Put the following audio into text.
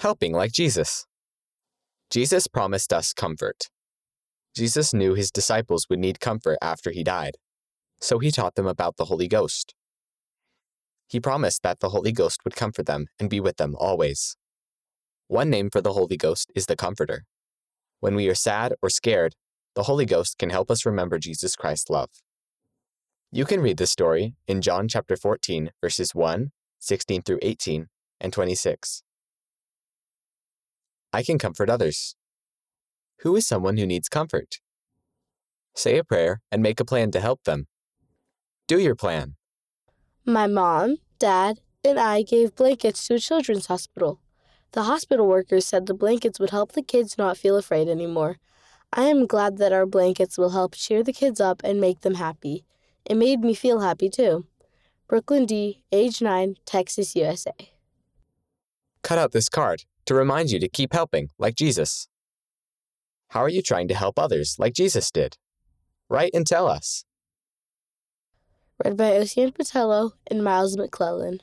Helping like Jesus. Jesus promised us comfort. Jesus knew his disciples would need comfort after he died, so he taught them about the Holy Ghost. He promised that the Holy Ghost would comfort them and be with them always. One name for the Holy Ghost is the Comforter. When we are sad or scared, the Holy Ghost can help us remember Jesus Christ's love. You can read this story in John chapter 14, verses 1, 16 through 18, and 26. I can comfort others. Who is someone who needs comfort? Say a prayer and make a plan to help them. Do your plan. My mom, dad, and I gave blankets to a children's hospital. The hospital workers said the blankets would help the kids not feel afraid anymore. I am glad that our blankets will help cheer the kids up and make them happy. It made me feel happy too. Brooklyn D., age 9, Texas, USA. Cut out this card to remind you to keep helping like Jesus. How are you trying to help others like Jesus did? Write and tell us. Read by Ocean Patello and Miles McClellan.